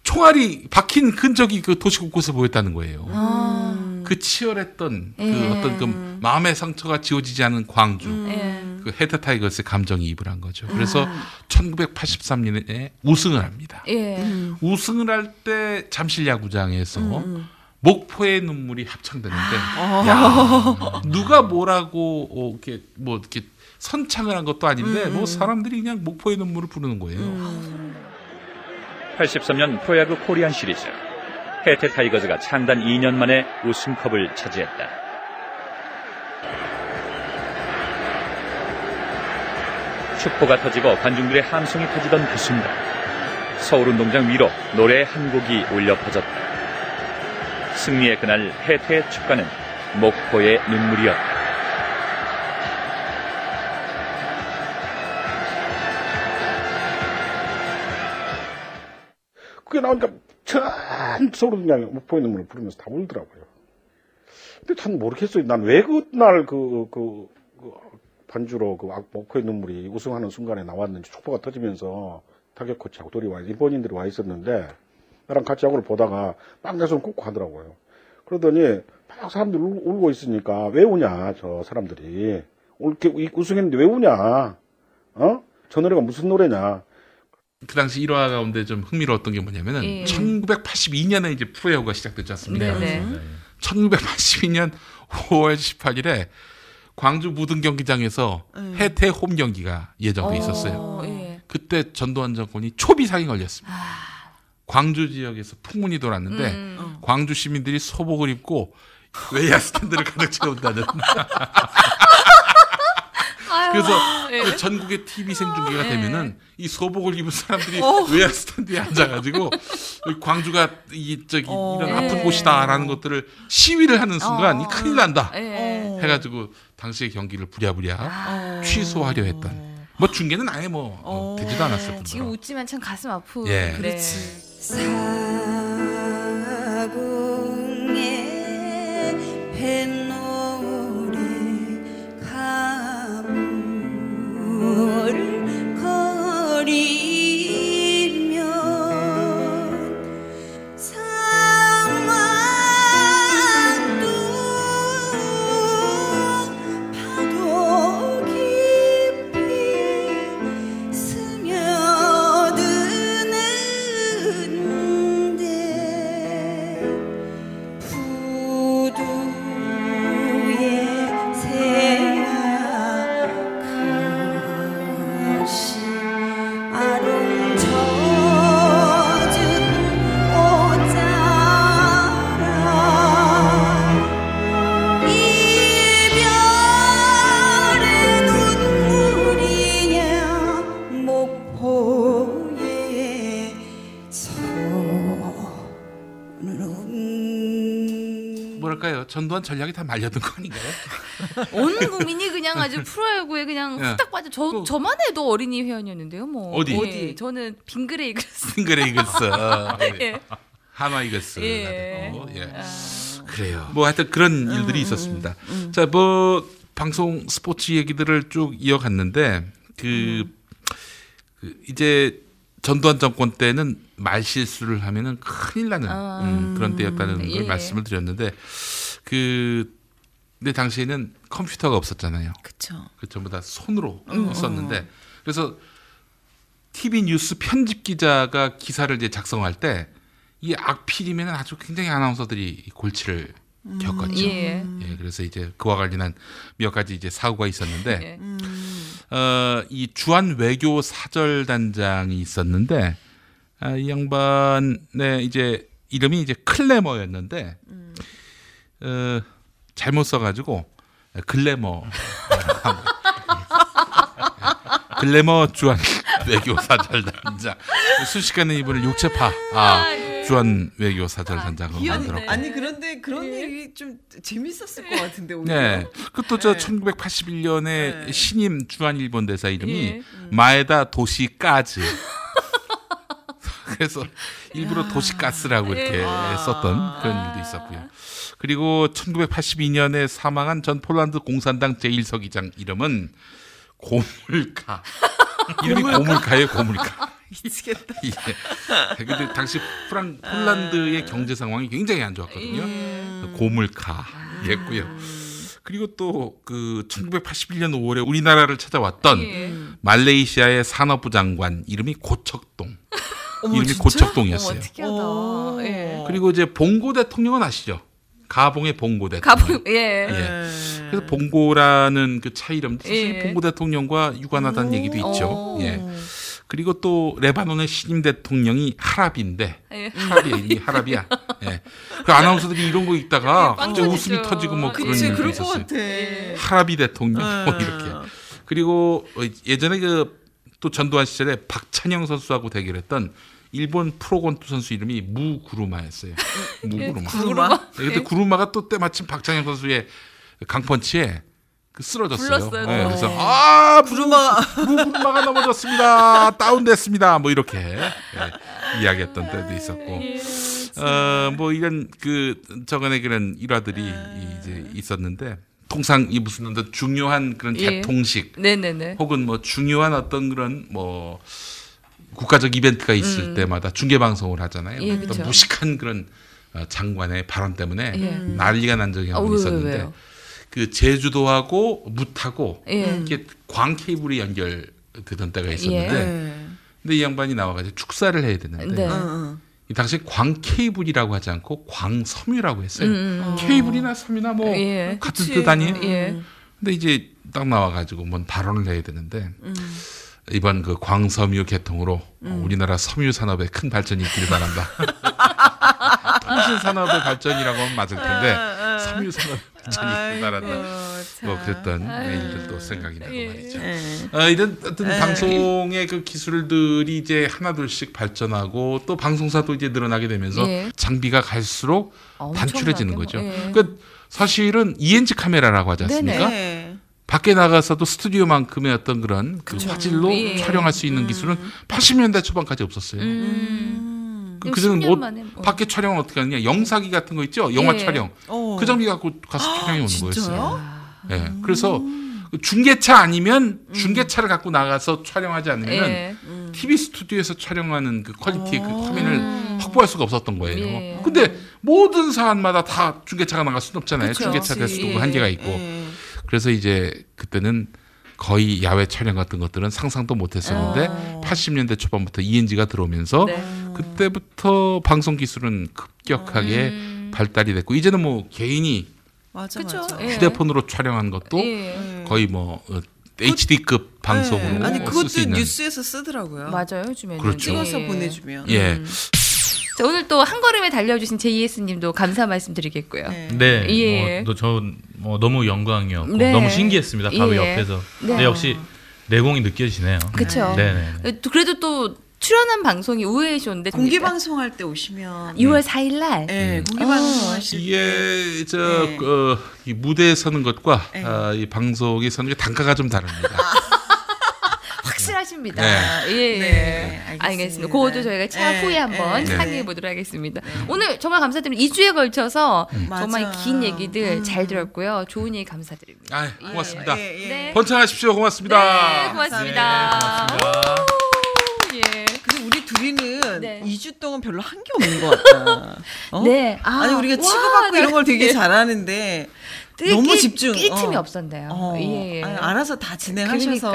총알이 박힌 흔적이 그 도시 곳곳에 보였다는 거예요. 아. 그 치열했던 그 예. 어떤 그 마음의 상처가 지워지지 않은 광주. 예. 그 해태 타이거스에 감정이입을 한 거죠. 그래서 아. 1983년에 우승을 합니다. 예. 우승을 할 때 잠실 야구장에서 음, 목포의 눈물이 합창되는데 아. 야, 누가 뭐라고 어, 이렇게 뭐 이렇게 선창을 한 것도 아닌데 음, 뭐 사람들이 그냥 목포의 눈물을 부르는 거예요. 83년 프로야구 코리안 시리즈 해태 타이거즈가 창단 2년 만에 우승컵을 차지했다. 축포가 터지고 관중들의 함성이 터지던 그 순간 서울운동장 위로 노래 한 곡이 울려 퍼졌다. 승리의 그날 해태의 축가는 목포의 눈물이었다. 그게 나오니까 전 서울운동장에 목포의 눈물을 부르면서 다 울더라고요. 근데 참 모르겠어요. 난 왜 그날 그, 그, 그 반주로 그 악- 목포의 눈물이 우승하는 순간에 나왔는지 촉보가 터지면서 타격 코치하고 둘이 와, 일본인들이 와 있었는데 나랑 같이 야구를 보다가 막 내손 꽂고 하더라고요. 그러더니 막 사람들이 울, 울고 있으니까 왜 우냐, 저 사람들이. 이렇게 우승했는데 왜 우냐? 어? 저 노래가 무슨 노래냐? 그 당시 일화 가운데 좀 흥미로웠던 게 뭐냐면은 예. 1982년에 이제 프로야구가 시작됐지 않습니까? 네네. 1982년 5월 18일에 광주 무등 경기장에서 해태 홈 경기가 예정돼 있었어요. 어, 예. 그때 전두환 정권이 초비상이 걸렸습니다. 광주 지역에서 풍문이 돌았는데 음. 광주 시민들이 소복을 입고 외야 스탠드를 가득 채운다는. 그래서 예. 그 전국의 TV 생중계가 예. 되면은 이 소복을 입은 사람들이 어. 외야 스탠드에 앉아가지고 광주가 이 저기 어. 이런 아픈 예. 곳이다라는 것들을 시위를 하는 순간 어. 이 큰일 난다 예. 해가지고 당시의 경기를 부랴부랴 아. 취소하려 했던. 뭐 중계는 아예 뭐 어, 어. 되지도 않았을 뿐더러. 지금 웃지만 참 가슴 아프. 예. 그렇지. 사궁 전두환 전략이 다 말려든 거 아닌가요? 온 국민이 그냥 아주 프로야구에 그냥 예. 후딱 빠져. 저 그- 저만 해도 어린이 회원이었는데요. 뭐 어디? 예, 어디? 저는 빙그레 이글스. 싱글 이글스, 어, 예. 한화 이글스, 예. 예. 예. 아. 그래요. 뭐 하여튼 그런 일들이 있었습니다. 자, 뭐 방송 스포츠 얘기들을 쭉 이어갔는데 그, 그 이제 전두환 정권 때는 말 실수를 하면은 큰일 나는 아. 음, 그런 때였다는 걸 예. 말씀을 드렸는데 그 근데 당시에는 컴퓨터가 없었잖아요. 그쵸. 그 전부 다 손으로 썼는데 그래서 TV 뉴스 편집 기자가 기사를 이제 작성할 때 이 악필이면 아주 굉장히 아나운서들이 골치를 겪었죠. 예. 예, 그래서 이제 그와 관련한 몇 가지 이제 사고가 있었는데 예. 어, 이 주한 외교 사절 단장이 있었는데 아, 이 양반의 이제 이름이 이제 클레머였는데 어, 잘못 써가지고 글래머 글래머 주한 외교 사절 단장 순식간에 이분을 육체파 아 주한 외교 사절 단장으로 아니, 만들었고 아니 그런데 그런 일이 좀 재밌었을 것 같은데 오히려. 네. 그것도 저 네. 1981년에 네. 신임 주한 일본 대사 이름이 예. 마에다 도시까즈. 그래서 일부러 도시가스라고 이렇게 아. 썼던 그런 일도 있었고요. 그리고 1982년에 사망한 전 폴란드 공산당 제1서기장 이름은 고물카. 이름이 고물카예요, 고물카. 미치겠다. 예. 근데 당시 프랑 폴란드의 경제 상황이 굉장히 안 좋았거든요. 음. 고물카였고요. 그리고 또 그 1981년 5월에 우리나라를 찾아왔던 예. 말레이시아의 산업부 장관 이름이 고척동. 어머, 이름이 진짜? 고척동이었어요. 어머, 특이하다. 오. 예. 그리고 이제 봉고 대통령은 아시죠? 가봉의 봉고 대통령. 가보 예. 예. 네. 그래서 봉고라는 그 차 이름 사실 예. 봉고 대통령과 유관하다는 얘기도 있죠. 오. 예. 그리고 또 레바논의 신임 대통령이 하랍인데 예. 하랍이 하랍이야. 예. 그 아나운서들이 이런 거 읽다가 터지죠. 웃음이 터지고 뭐 그런 그치 일도 그럴 것 있었어요. 같아. 하랍이 대통령 뭐 음. 이렇게. 그리고 어, 예전에 그 또 전두환 시절에 박찬영 선수하고 대결했던 일본 프로곤투 선수 이름이 무구루마였어요. 무구루마. 구르마? 예, 근데 구루마가 또 때마침 박찬영 선수의 그그 쓰러졌어요. 불렀어요. 예, 그래서 아 구르마 무구루마가 넘어졌습니다. 다운됐습니다. 뭐 이렇게 예, 이야기했던 때도 있었고. 어, 뭐 이런 그 저간의 그런 일화들이 이제 있었는데 통상 이 무슨 어떤 중요한 그런 예. 개통식 네네네. 혹은 뭐 중요한 어떤 그런 뭐 국가적 이벤트가 있을 때마다 중계 방송을 하잖아요. 음. 예, 어떤 그쵸. 무식한 그런 어, 장관의 발언 때문에 예. 난리가 난 적이 아, 한번 왜요, 있었는데 왜요? 그 제주도하고 무하고 예. 이게 광 케이블이 연결되던 때가 있었는데 네. 근데 이 양반이 나와가지고 축사를 해야 되는데 네. 어, 어. 이 당시 광 케이블이라고 하지 않고 광섬유라고 했어요. 음, 케이블이나 섬이나 뭐 예. 같은 그치. 뜻 아니에요? 예. 근데 이제 딱 나와가지고 뭔 발언을 해야 되는데 음. 이번 그 광섬유 개통으로 어, 우리나라 섬유 산업에 큰 발전이 있기를 바란다. 통신 산업의 발전이라고 하면 맞을 텐데 섬유 산업의 발전이 있기를 바란다. 뭐 그랬던 일들도 생각이 나고 예. 말이죠. 네. 어, 이런 어떤 네. 방송의 그 기술들이 이제 하나둘씩 발전하고 또 방송사도 이제 늘어나게 되면서 예. 장비가 갈수록 단출해지는 뭐, 거죠. 예. 그러니까 사실은 ENG 카메라라고 하지 않습니까? 네. 밖에 나가서도 스튜디오만큼의 어떤 그런 그 화질로 예. 촬영할 수 있는 기술은 80년대 초반까지 없었어요. 음. 그, 그전은 10년 뭐 뭐. 밖에 촬영을 어떻게 하느냐 영사기 같은 거 있죠 영화 예. 촬영 어. 그 장비 갖고 가서 촬영해 오는 진짜요? 거였어요. 예. 그래서 그 중계차 아니면 중계차를 갖고 나가서 촬영하지 않으면 예. TV 스튜디오에서 촬영하는 그 퀄리티의 그 어. 화면을 확보할 수가 없었던 거예요. 예. 근데 모든 사안마다 다 중계차가 나갈 수는 없잖아요. 그쵸. 중계차. 개수도 예. 한계가 있고. 예. 그래서 이제 그때는 거의 야외 촬영 같은 것들은 상상도 못 했었는데 어. 80년대 초반부터 ENG가 들어오면서 네. 그때부터 방송 기술은 급격하게 음. 발달이 됐고 이제는 뭐 개인이 맞아 그쵸. 맞아. 예. 휴대폰으로 촬영한 것도 예. 거의 뭐 어, HD급 방송으로 네. 아니 쓸 그것도 수 있는 뉴스에서 쓰더라고요. 맞아요, 요즘에는. 그렇죠. 찍어서 예. 보내주면. 예. 자, 오늘 또 한 걸음에 달려주신 JS님도 감사 말씀드리겠고요. 네. 네, 예. 뭐, 전 뭐, 너무 영광이었고 네. 너무 신기했습니다. 바로 예. 옆에서. 네. 역시 내공이 느껴지네요. 그쵸. 네, 네. 네. 또 그래도 또 출연한 방송이 우회의 쇼인데 공개 방송할 때 오시면 6월 4일 날 예, 공개 어. 방송 하실 때 이게 저 네. 어, 이 무대에 서는 것과 네. 아, 이 방송에 서는 게 단가가 좀 다릅니다. 확실하십니다. 네. 예. 네, 알겠습니다. 알겠습니다. 그것도 저희가 차후에 네, 한번 네. 상의해 보도록 하겠습니다. 오늘 정말 감사드립니다. 2주에 걸쳐서 정말 맞아. 긴 얘기들 음. 잘 들었고요. 좋은 얘기 감사드립니다. 아, 고맙습니다. 예, 예. 네. 번창하십시오. 고맙습니다. 네, 고맙습니다. 고맙습니다. 오, 예. 근데 우리 둘이는 네. 2주 동안 별로 한 게 없는 것 같다. 어? 네. 아, 아니 우리가 와, 치고받고 네. 이런 걸 되게 네. 잘하는데 낄- 너무 낄- 집중. 낄 틈이 어. 없었네요. 어, 예, 예. 아니, 알아서 다 진행하셔서.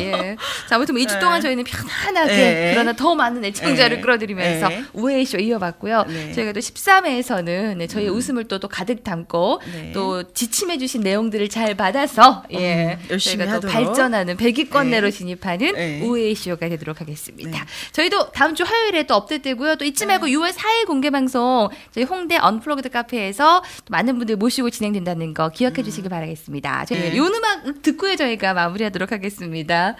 예. 자, 아무튼 뭐 2주 동안 네. 저희는 편안하게 네. 그러나 더 많은 애청자를 네. 끌어들이면서 네. 우회쇼 이어봤고요. 네. 저희가 또 13회에서는 네, 저희의 웃음을 또, 또 가득 담고 네. 또 지침해 주신 내용들을 잘 받아서 예. 음, 열심히 저희가 또 하도록. 발전하는 100위권 내로 네. 진입하는 네. 우회쇼가 되도록 하겠습니다. 네. 저희도 다음 주 화요일에 또 업데이트되고요. 또 잊지 말고 6월 4일 공개 방송 저희 홍대 언플러그드 카페에서 또 많은 분들 모시고 진행된다는 거 기억해 주시기 바라겠습니다. 저희 네. 요 음악 듣고요 저희가 마무리하도록 하겠습니다.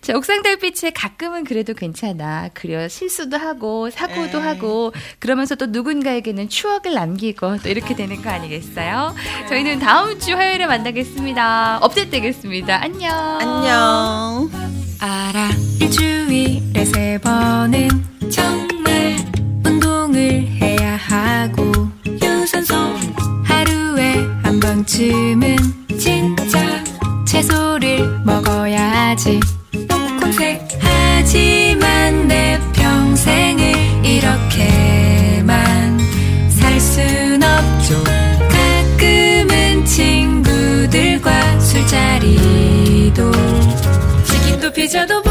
자, 옥상 달빛에 가끔은 그래도 괜찮아. 그려 실수도 하고 사고도 네. 하고 그러면서 또 누군가에게는 추억을 남기고 또 이렇게 되는 거 아니겠어요? 저희는 다음 주 화요일에 만나겠습니다. 업데이트 되겠습니다. 안녕. 안녕. 알아 일주일에 세 번은 정 한 번쯤은 진짜 채소를 먹어야지. 콩색 하지만 내 평생을 이렇게만 살 순 없죠. 가끔은 친구들과 술자리도. 치킨도 피자도